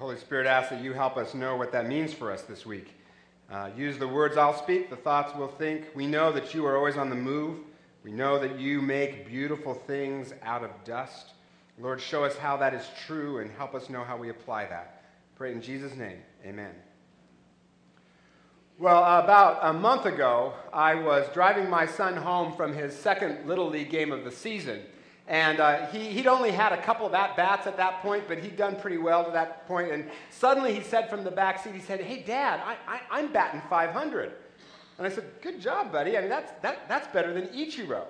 Holy Spirit asks that you help us know what that means for us this week. Uh, use the words I'll speak, the thoughts we'll think. We know that you are always on the move. We know that you make beautiful things out of dust. Lord, show us how that is true and help us know how we apply that. Pray in Jesus' name. Amen. Well, about a month ago, I was driving my son home from his second Little League game of the season. And uh, he, would only had a couple of at bats at that point, but he'd done pretty well to that point. And suddenly he said from the back seat, he said, Hey, Dad, I, am batting 500. And I said, Good job, buddy. I mean, that's, that, that's better than Ichiro.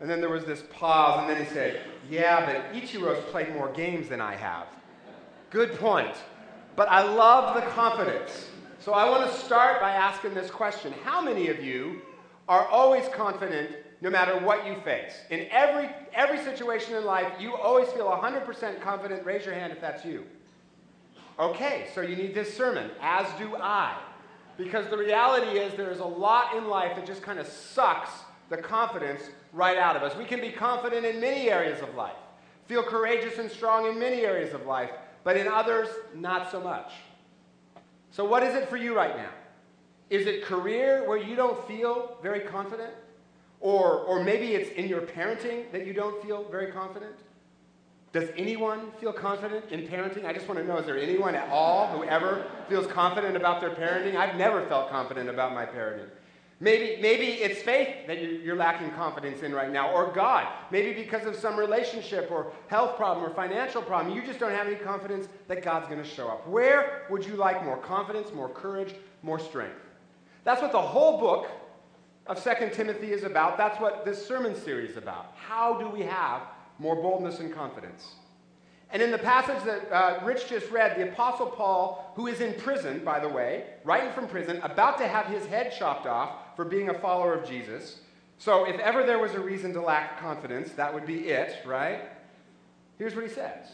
And then there was this pause, and then he said, Yeah, but Ichiro's played more games than I have. Good point. But I love the confidence. So I want to start by asking this question How many of you are always confident no matter what you face? In every, every situation in life, you always feel 100% confident. Raise your hand if that's you. Okay, so you need this sermon, as do I. Because the reality is, there is a lot in life that just kind of sucks the confidence right out of us. We can be confident in many areas of life, feel courageous and strong in many areas of life, but in others, not so much. So, what is it for you right now? Is it career where you don't feel very confident? Or, or maybe it's in your parenting that you don't feel very confident? Does anyone feel confident in parenting? I just want to know is there anyone at all who ever feels confident about their parenting? I've never felt confident about my parenting. Maybe, maybe it's faith that you're lacking confidence in right now, or God. Maybe because of some relationship or health problem or financial problem, you just don't have any confidence that God's going to show up. Where would you like more confidence, more courage, more strength? That's what the whole book of 2 Timothy is about. That's what this sermon series is about. How do we have more boldness and confidence? And in the passage that uh, Rich just read, the Apostle Paul, who is in prison, by the way, writing from prison, about to have his head chopped off for being a follower of Jesus. So, if ever there was a reason to lack confidence, that would be it, right? Here's what he says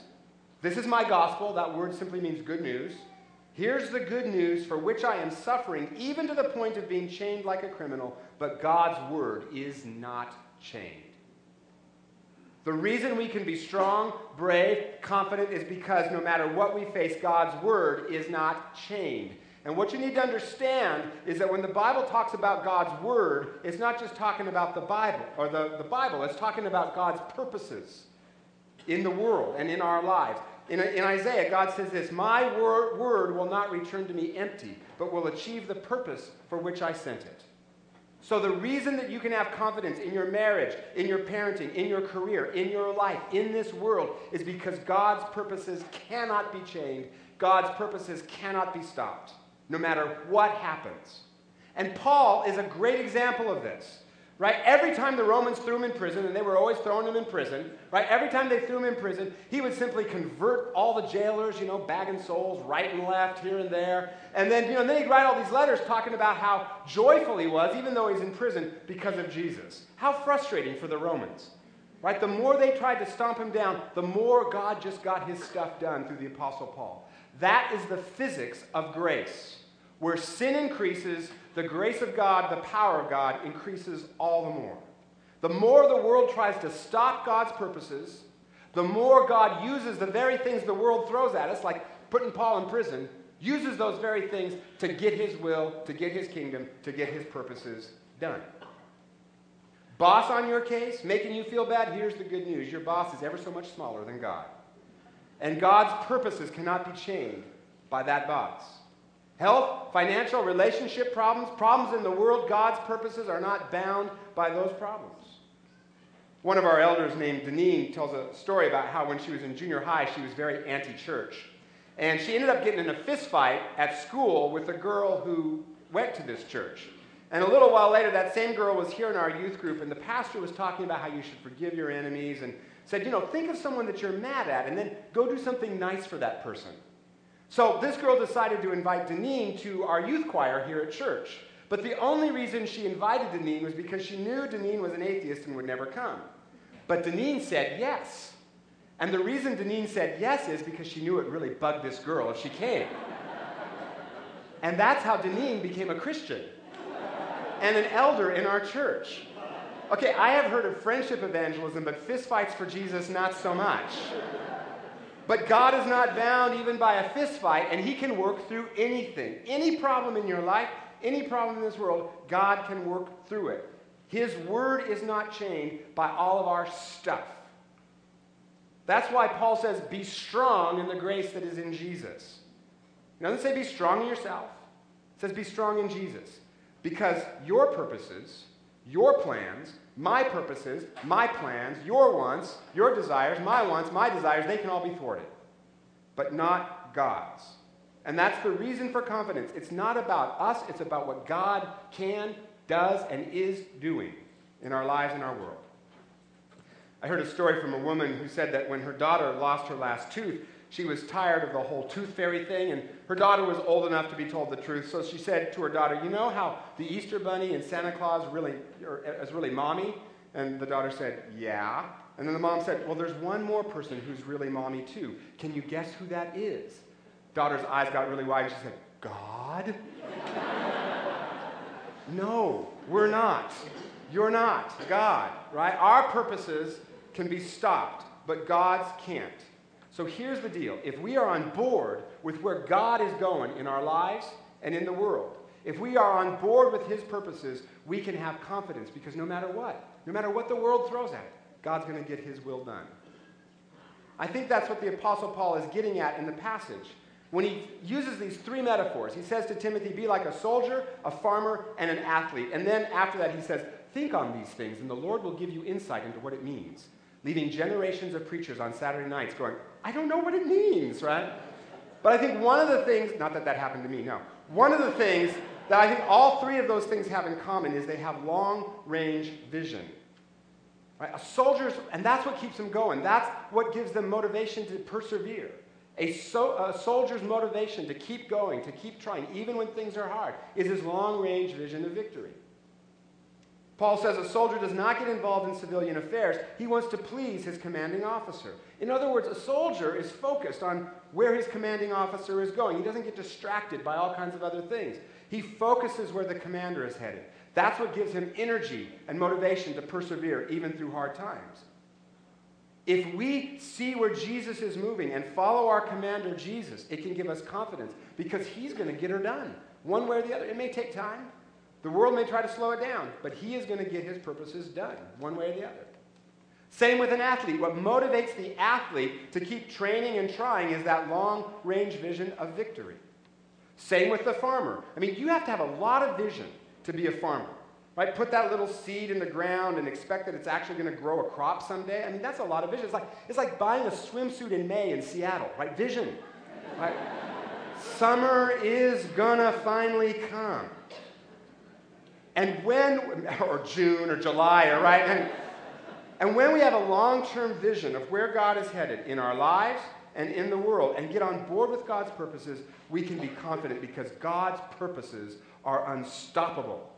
This is my gospel. That word simply means good news. Here's the good news for which I am suffering, even to the point of being chained like a criminal, but God's word is not chained. The reason we can be strong, brave, confident is because no matter what we face, God's word is not chained. And what you need to understand is that when the Bible talks about God's word, it's not just talking about the Bible or the, the Bible, it's talking about God's purposes in the world and in our lives. In, in Isaiah, God says this My word, word will not return to me empty, but will achieve the purpose for which I sent it. So, the reason that you can have confidence in your marriage, in your parenting, in your career, in your life, in this world, is because God's purposes cannot be chained. God's purposes cannot be stopped, no matter what happens. And Paul is a great example of this. Right? Every time the Romans threw him in prison, and they were always throwing him in prison, right? Every time they threw him in prison, he would simply convert all the jailers, you know, bagging souls right and left, here and there. And then, you know, then he'd write all these letters talking about how joyful he was, even though he's in prison, because of Jesus. How frustrating for the Romans. Right? The more they tried to stomp him down, the more God just got his stuff done through the Apostle Paul. That is the physics of grace. Where sin increases, the grace of God, the power of God increases all the more. The more the world tries to stop God's purposes, the more God uses the very things the world throws at us, like putting Paul in prison, uses those very things to get his will, to get his kingdom, to get his purposes done. Boss on your case, making you feel bad, here's the good news your boss is ever so much smaller than God. And God's purposes cannot be chained by that boss. Health, financial, relationship problems, problems in the world, God's purposes are not bound by those problems. One of our elders named Deneen tells a story about how when she was in junior high, she was very anti church. And she ended up getting in a fist fight at school with a girl who went to this church. And a little while later, that same girl was here in our youth group, and the pastor was talking about how you should forgive your enemies and said, you know, think of someone that you're mad at and then go do something nice for that person. So this girl decided to invite Deneen to our youth choir here at church. But the only reason she invited Deneen was because she knew Deneen was an atheist and would never come. But Deneen said yes. And the reason Deneen said yes is because she knew it really bugged this girl if she came. and that's how Deneen became a Christian and an elder in our church. Okay, I have heard of friendship evangelism, but fistfights for Jesus, not so much. But God is not bound even by a fist fight, and He can work through anything. Any problem in your life, any problem in this world, God can work through it. His word is not chained by all of our stuff. That's why Paul says, Be strong in the grace that is in Jesus. He doesn't say be strong in yourself, it says be strong in Jesus. Because your purposes, your plans, my purposes, my plans, your wants, your desires, my wants, my desires, they can all be thwarted. But not God's. And that's the reason for confidence. It's not about us, it's about what God can, does, and is doing in our lives and our world. I heard a story from a woman who said that when her daughter lost her last tooth, she was tired of the whole tooth fairy thing, and her daughter was old enough to be told the truth. So she said to her daughter, You know how the Easter Bunny and Santa Claus really is really mommy? And the daughter said, Yeah. And then the mom said, Well, there's one more person who's really mommy too. Can you guess who that is? Daughter's eyes got really wide, and she said, God? no, we're not. You're not God, right? Our purposes can be stopped, but God's can't. So here's the deal if we are on board with where God is going in our lives and in the world, if we are on board with His purposes, we can have confidence because no matter what, no matter what the world throws at God's going to get His will done. I think that's what the Apostle Paul is getting at in the passage. When he uses these three metaphors, he says to Timothy, Be like a soldier, a farmer, and an athlete. And then after that, he says, Think on these things, and the Lord will give you insight into what it means leaving generations of preachers on Saturday nights going, I don't know what it means, right? But I think one of the things, not that that happened to me, no. One of the things that I think all three of those things have in common is they have long range vision. Right? A soldier's, and that's what keeps them going. That's what gives them motivation to persevere. A, so, a soldier's motivation to keep going, to keep trying, even when things are hard, is his long range vision of victory. Paul says a soldier does not get involved in civilian affairs. He wants to please his commanding officer. In other words, a soldier is focused on where his commanding officer is going. He doesn't get distracted by all kinds of other things. He focuses where the commander is headed. That's what gives him energy and motivation to persevere even through hard times. If we see where Jesus is moving and follow our commander, Jesus, it can give us confidence because he's going to get her done one way or the other. It may take time, the world may try to slow it down, but he is going to get his purposes done, one way or the other. Same with an athlete. What motivates the athlete to keep training and trying is that long range vision of victory. Same with the farmer. I mean, you have to have a lot of vision to be a farmer, right? Put that little seed in the ground and expect that it's actually going to grow a crop someday. I mean, that's a lot of vision. It's like, it's like buying a swimsuit in May in Seattle, right? Vision, right? Summer is going to finally come. And when, or June or July, or right? And, and when we have a long term vision of where God is headed in our lives and in the world and get on board with God's purposes, we can be confident because God's purposes are unstoppable.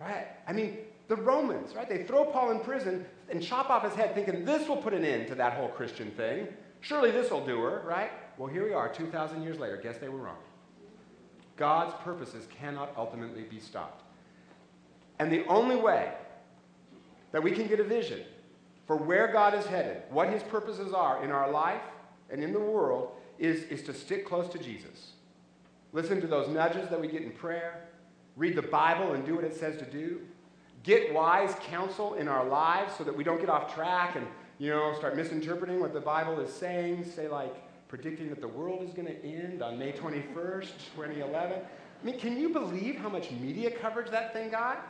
Right? I mean, the Romans, right? They throw Paul in prison and chop off his head thinking this will put an end to that whole Christian thing. Surely this will do her, right? Well, here we are 2,000 years later. Guess they were wrong. God's purposes cannot ultimately be stopped. And the only way that we can get a vision for where God is headed, what his purposes are in our life and in the world, is, is to stick close to Jesus. Listen to those nudges that we get in prayer, read the Bible and do what it says to do, get wise counsel in our lives so that we don't get off track and you know start misinterpreting what the Bible is saying. Say like, predicting that the world is going to end on May 21st, 2011. I mean, can you believe how much media coverage that thing got?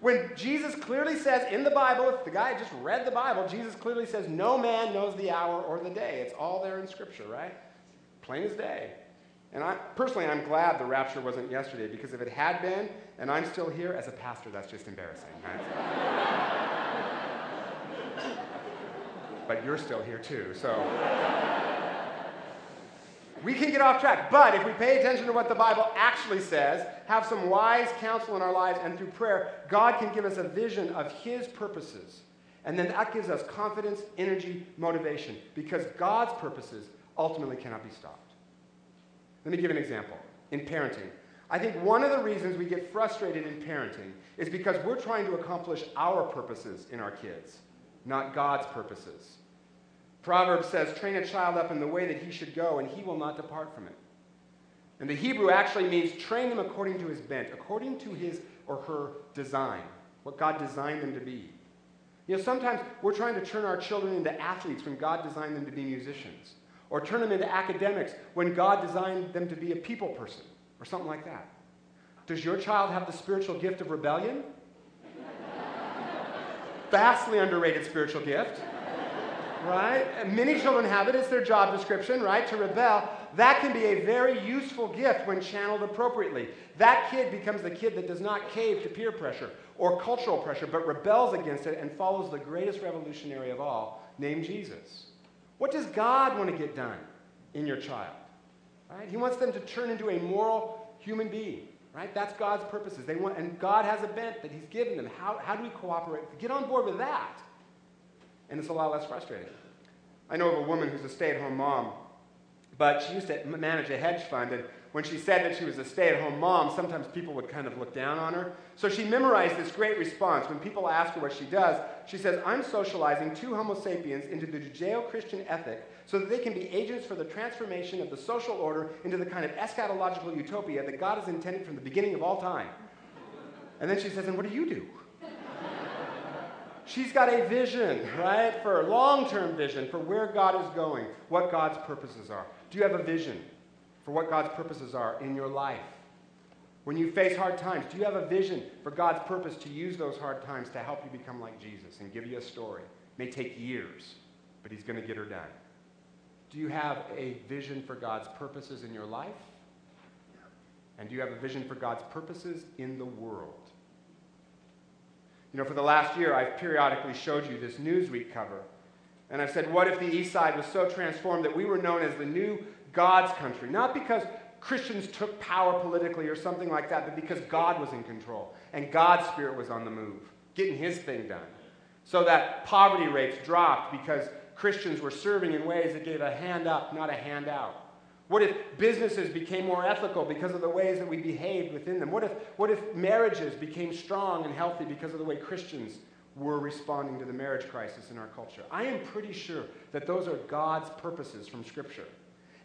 When Jesus clearly says in the Bible, if the guy just read the Bible, Jesus clearly says, No man knows the hour or the day. It's all there in Scripture, right? Plain as day. And I, personally, I'm glad the rapture wasn't yesterday because if it had been, and I'm still here as a pastor, that's just embarrassing. Right? but you're still here too, so we can get off track. But if we pay attention to what the Bible actually says, have some wise counsel in our lives, and through prayer, God can give us a vision of His purposes. And then that gives us confidence, energy, motivation, because God's purposes ultimately cannot be stopped. Let me give an example. In parenting, I think one of the reasons we get frustrated in parenting is because we're trying to accomplish our purposes in our kids, not God's purposes. Proverbs says, train a child up in the way that he should go, and he will not depart from it. And the Hebrew actually means train them according to his bent, according to his or her design, what God designed them to be. You know, sometimes we're trying to turn our children into athletes when God designed them to be musicians, or turn them into academics when God designed them to be a people person, or something like that. Does your child have the spiritual gift of rebellion? Vastly underrated spiritual gift right? And many children have it. It's their job description, right? To rebel. That can be a very useful gift when channeled appropriately. That kid becomes the kid that does not cave to peer pressure or cultural pressure, but rebels against it and follows the greatest revolutionary of all, named Jesus. What does God want to get done in your child? Right? He wants them to turn into a moral human being. Right? That's God's purposes. They want, and God has a bent that He's given them. How, how do we cooperate? Get on board with that and it's a lot less frustrating. I know of a woman who's a stay at home mom, but she used to manage a hedge fund, and when she said that she was a stay at home mom, sometimes people would kind of look down on her. So she memorized this great response. When people ask her what she does, she says, I'm socializing two Homo sapiens into the Judeo Christian ethic so that they can be agents for the transformation of the social order into the kind of eschatological utopia that God has intended from the beginning of all time. And then she says, And what do you do? She's got a vision, right? For a long term vision for where God is going, what God's purposes are. Do you have a vision for what God's purposes are in your life? When you face hard times, do you have a vision for God's purpose to use those hard times to help you become like Jesus and give you a story? It may take years, but He's going to get her done. Do you have a vision for God's purposes in your life? And do you have a vision for God's purposes in the world? You know, for the last year, I've periodically showed you this Newsweek cover. And I've said, what if the East Side was so transformed that we were known as the new God's country? Not because Christians took power politically or something like that, but because God was in control and God's Spirit was on the move, getting his thing done. So that poverty rates dropped because Christians were serving in ways that gave a hand up, not a handout. What if businesses became more ethical because of the ways that we behaved within them? What if, what if marriages became strong and healthy because of the way Christians were responding to the marriage crisis in our culture? I am pretty sure that those are God's purposes from Scripture.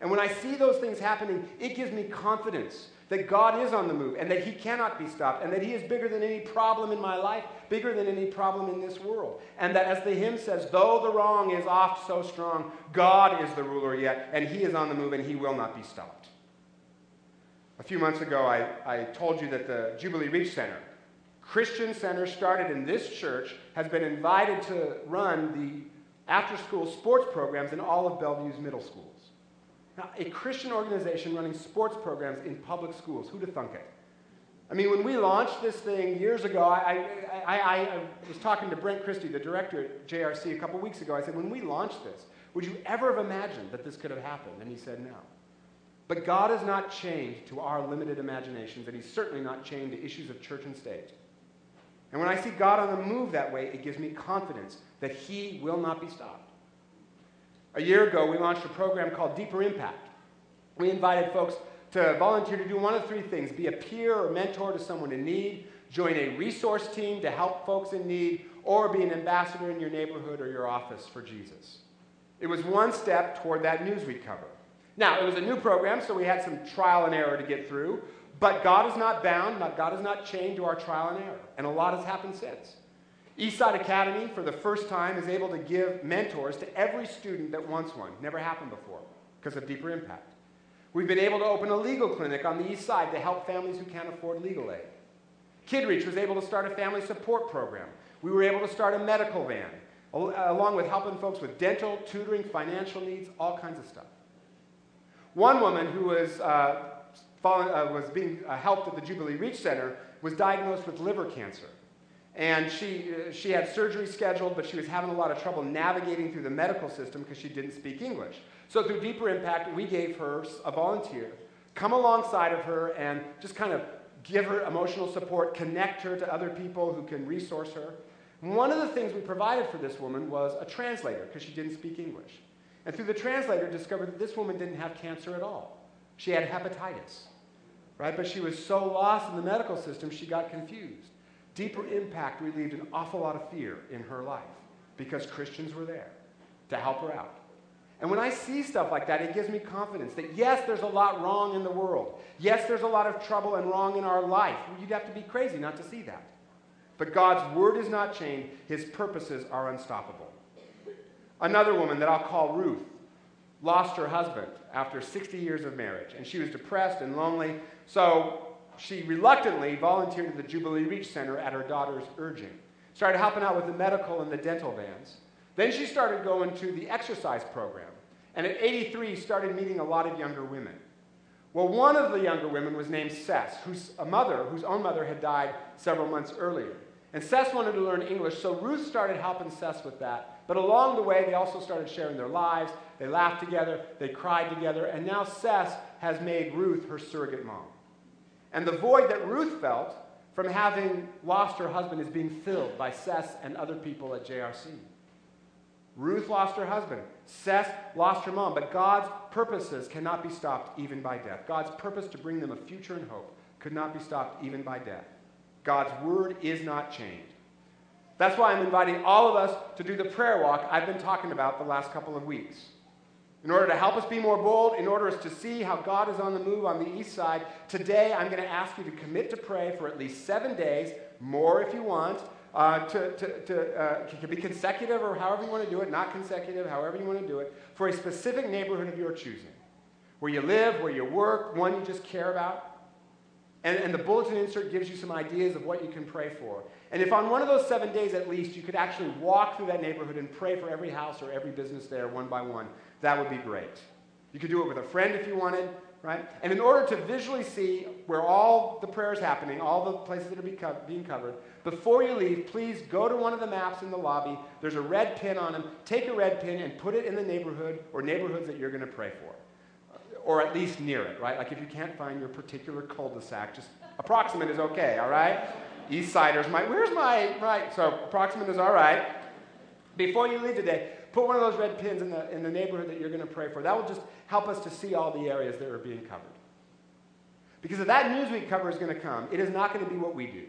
And when I see those things happening, it gives me confidence that God is on the move and that He cannot be stopped and that He is bigger than any problem in my life, bigger than any problem in this world. And that, as the hymn says, though the wrong is oft so strong, God is the ruler yet, and He is on the move and He will not be stopped. A few months ago, I, I told you that the Jubilee Reach Center, Christian center started in this church, has been invited to run the after school sports programs in all of Bellevue's middle schools. Now, a Christian organization running sports programs in public schools, who'd have thunk it? I mean, when we launched this thing years ago, I, I, I, I, was talking to Brent Christie, the director at JRC, a couple weeks ago. I said, when we launched this, would you ever have imagined that this could have happened? And he said, no. But God is not chained to our limited imaginations, and He's certainly not chained to issues of church and state. And when I see God on the move that way, it gives me confidence that He will not be stopped. A year ago, we launched a program called Deeper Impact. We invited folks to volunteer to do one of three things be a peer or mentor to someone in need, join a resource team to help folks in need, or be an ambassador in your neighborhood or your office for Jesus. It was one step toward that Newsweek cover. Now, it was a new program, so we had some trial and error to get through, but God is not bound, God is not chained to our trial and error, and a lot has happened since. Eastside Academy, for the first time, is able to give mentors to every student that wants one. Never happened before because of deeper impact. We've been able to open a legal clinic on the east side to help families who can't afford legal aid. KidReach was able to start a family support program. We were able to start a medical van, along with helping folks with dental, tutoring, financial needs, all kinds of stuff. One woman who was, uh, following, uh, was being uh, helped at the Jubilee Reach Center was diagnosed with liver cancer. And she, uh, she had surgery scheduled, but she was having a lot of trouble navigating through the medical system because she didn't speak English. So, through Deeper Impact, we gave her a volunteer, come alongside of her, and just kind of give her emotional support, connect her to other people who can resource her. One of the things we provided for this woman was a translator because she didn't speak English. And through the translator, discovered that this woman didn't have cancer at all. She had hepatitis, right? But she was so lost in the medical system, she got confused. Deeper impact relieved an awful lot of fear in her life because Christians were there to help her out. And when I see stuff like that, it gives me confidence that yes, there's a lot wrong in the world. Yes, there's a lot of trouble and wrong in our life. You'd have to be crazy not to see that. But God's word is not chained, his purposes are unstoppable. Another woman that I'll call Ruth lost her husband after 60 years of marriage, and she was depressed and lonely. So she reluctantly volunteered at the Jubilee Reach Center at her daughter's urging. Started helping out with the medical and the dental vans. Then she started going to the exercise program. And at 83, started meeting a lot of younger women. Well, one of the younger women was named Cess, whose a mother, whose own mother had died several months earlier. And Cess wanted to learn English, so Ruth started helping Cess with that. But along the way, they also started sharing their lives. They laughed together, they cried together, and now Cess has made Ruth her surrogate mom. And the void that Ruth felt from having lost her husband is being filled by Cess and other people at JRC. Ruth lost her husband. Cess lost her mom. But God's purposes cannot be stopped even by death. God's purpose to bring them a future and hope could not be stopped even by death. God's word is not changed. That's why I'm inviting all of us to do the prayer walk I've been talking about the last couple of weeks. In order to help us be more bold, in order to see how God is on the move on the east side, today I'm going to ask you to commit to pray for at least seven days, more if you want. Uh, to, to, to uh, can be consecutive or however you want to do it, not consecutive, however you want to do it, for a specific neighborhood of your choosing. Where you live, where you work, one you just care about. And, and the bulletin insert gives you some ideas of what you can pray for. And if on one of those seven days at least you could actually walk through that neighborhood and pray for every house or every business there one by one, that would be great. You could do it with a friend if you wanted, right? And in order to visually see where all the prayer is happening, all the places that are be being covered, before you leave, please go to one of the maps in the lobby. There's a red pin on them. Take a red pin and put it in the neighborhood or neighborhoods that you're going to pray for. Or at least near it, right? Like if you can't find your particular cul-de-sac, just approximate is okay, all right? East Siders might, where's my, right? So approximate is all right. Before you leave today, put one of those red pins in the, in the neighborhood that you're going to pray for. That will just help us to see all the areas that are being covered. Because if that Newsweek cover is going to come, it is not going to be what we do.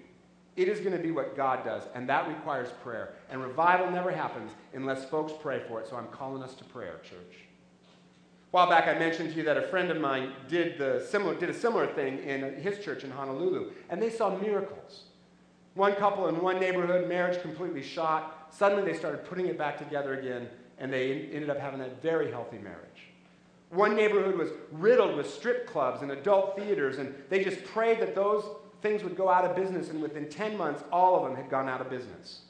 It is going to be what God does, and that requires prayer. And revival never happens unless folks pray for it, so I'm calling us to prayer, church. While back, I mentioned to you that a friend of mine did, the similar, did a similar thing in his church in Honolulu, and they saw miracles. One couple in one neighborhood, marriage completely shot. Suddenly they started putting it back together again, and they ended up having a very healthy marriage. One neighborhood was riddled with strip clubs and adult theaters, and they just prayed that those things would go out of business, and within 10 months, all of them had gone out of business.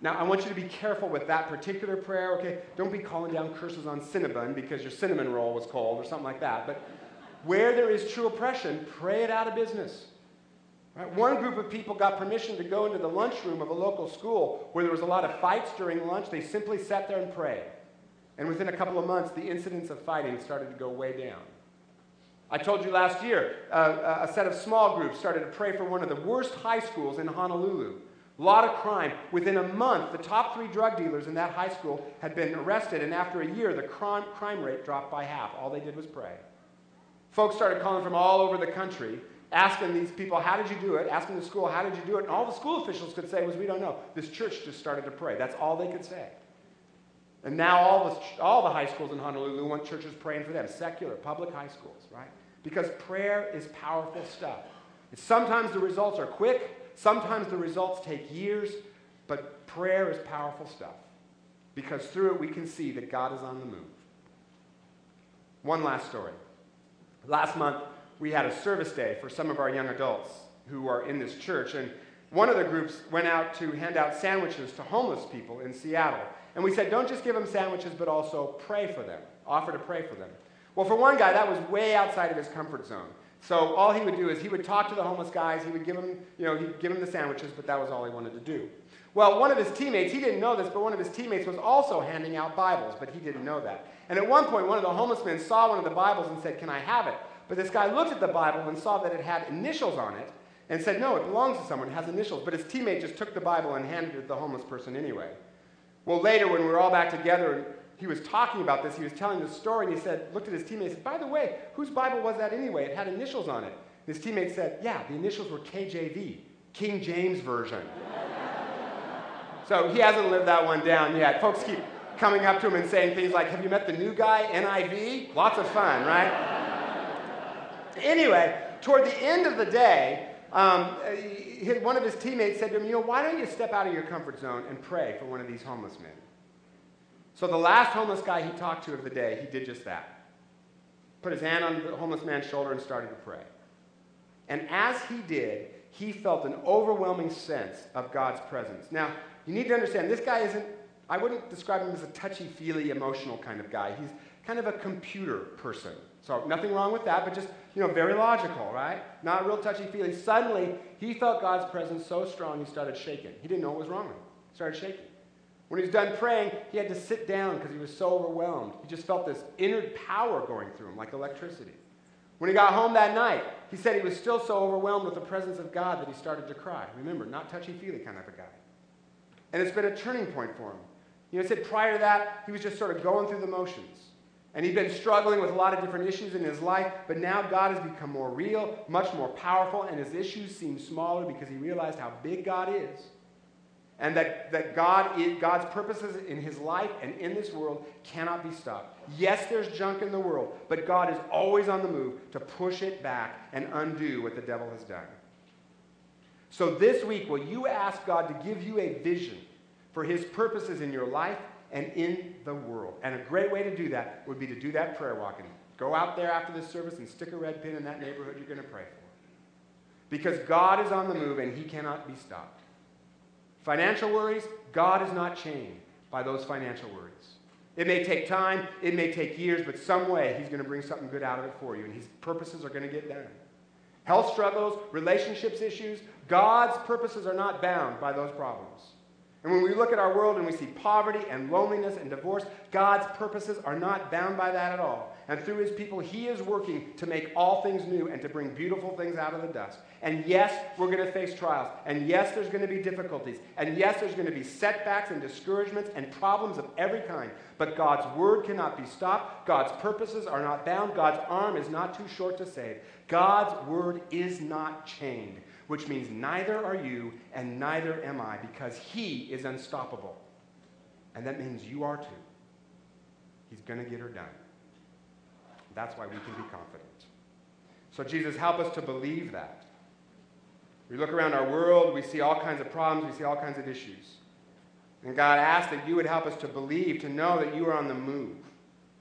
Now, I want you to be careful with that particular prayer, okay? Don't be calling down curses on Cinnabon because your cinnamon roll was cold or something like that. But where there is true oppression, pray it out of business. Right? One group of people got permission to go into the lunchroom of a local school where there was a lot of fights during lunch. They simply sat there and prayed. And within a couple of months, the incidents of fighting started to go way down. I told you last year, uh, a set of small groups started to pray for one of the worst high schools in Honolulu. A lot of crime. Within a month, the top three drug dealers in that high school had been arrested, and after a year, the crime, crime rate dropped by half. All they did was pray. Folks started calling from all over the country asking these people, How did you do it? Asking the school, How did you do it? And all the school officials could say was, We don't know. This church just started to pray. That's all they could say. And now all the, all the high schools in Honolulu want churches praying for them, secular, public high schools, right? Because prayer is powerful stuff. And sometimes the results are quick, sometimes the results take years, but prayer is powerful stuff. Because through it we can see that God is on the move. One last story. Last month, we had a service day for some of our young adults who are in this church. And one of the groups went out to hand out sandwiches to homeless people in Seattle. And we said, don't just give them sandwiches, but also pray for them, offer to pray for them. Well, for one guy, that was way outside of his comfort zone. So all he would do is he would talk to the homeless guys, he would give them, you know, he'd give them the sandwiches, but that was all he wanted to do. Well, one of his teammates, he didn't know this, but one of his teammates was also handing out Bibles, but he didn't know that. And at one point, one of the homeless men saw one of the Bibles and said, Can I have it? But this guy looked at the Bible and saw that it had initials on it and said, No, it belongs to someone, it has initials. But his teammate just took the Bible and handed it to the homeless person anyway. Well, later, when we were all back together he was talking about this, he was telling the story, and he said, looked at his teammate and said, By the way, whose Bible was that anyway? It had initials on it. His teammate said, Yeah, the initials were KJV, King James Version. so he hasn't lived that one down yet. Folks keep coming up to him and saying things like, Have you met the new guy, NIV? Lots of fun, right? anyway, toward the end of the day, um, one of his teammates said to him, You know, why don't you step out of your comfort zone and pray for one of these homeless men? So the last homeless guy he talked to of the day, he did just that. Put his hand on the homeless man's shoulder and started to pray. And as he did, he felt an overwhelming sense of God's presence. Now, you need to understand, this guy isn't, I wouldn't describe him as a touchy feely, emotional kind of guy. He's kind of a computer person. So, nothing wrong with that, but just, you know, very logical, right? Not real touchy feely. Suddenly, he felt God's presence so strong, he started shaking. He didn't know what was wrong with him. He started shaking. When he was done praying, he had to sit down because he was so overwhelmed. He just felt this inner power going through him, like electricity. When he got home that night, he said he was still so overwhelmed with the presence of God that he started to cry. Remember, not touchy feely kind of a guy. And it's been a turning point for him. You know, he said prior to that, he was just sort of going through the motions. And he'd been struggling with a lot of different issues in his life, but now God has become more real, much more powerful, and his issues seem smaller because he realized how big God is and that, that God God's purposes in his life and in this world cannot be stopped. Yes, there's junk in the world, but God is always on the move to push it back and undo what the devil has done. So this week, will you ask God to give you a vision for his purposes in your life and in the world? And a great way to do that would be to do that prayer walking. Go out there after this service and stick a red pin in that neighborhood you're going to pray for. Because God is on the move and he cannot be stopped. Financial worries, God is not chained by those financial worries. It may take time, it may take years, but some way He's going to bring something good out of it for you, and His purposes are going to get done. Health struggles, relationships issues, God's purposes are not bound by those problems. And when we look at our world and we see poverty and loneliness and divorce, God's purposes are not bound by that at all. And through his people, he is working to make all things new and to bring beautiful things out of the dust. And yes, we're going to face trials. And yes, there's going to be difficulties. And yes, there's going to be setbacks and discouragements and problems of every kind. But God's word cannot be stopped. God's purposes are not bound. God's arm is not too short to save. God's word is not chained, which means neither are you and neither am I because he is unstoppable. And that means you are too. He's going to get her done. That's why we can be confident. So, Jesus, help us to believe that. We look around our world, we see all kinds of problems, we see all kinds of issues. And God asks that you would help us to believe, to know that you are on the move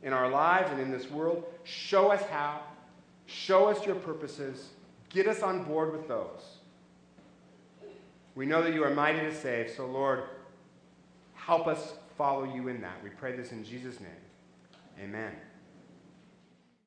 in our lives and in this world. Show us how, show us your purposes, get us on board with those. We know that you are mighty to save, so Lord, help us follow you in that. We pray this in Jesus' name. Amen.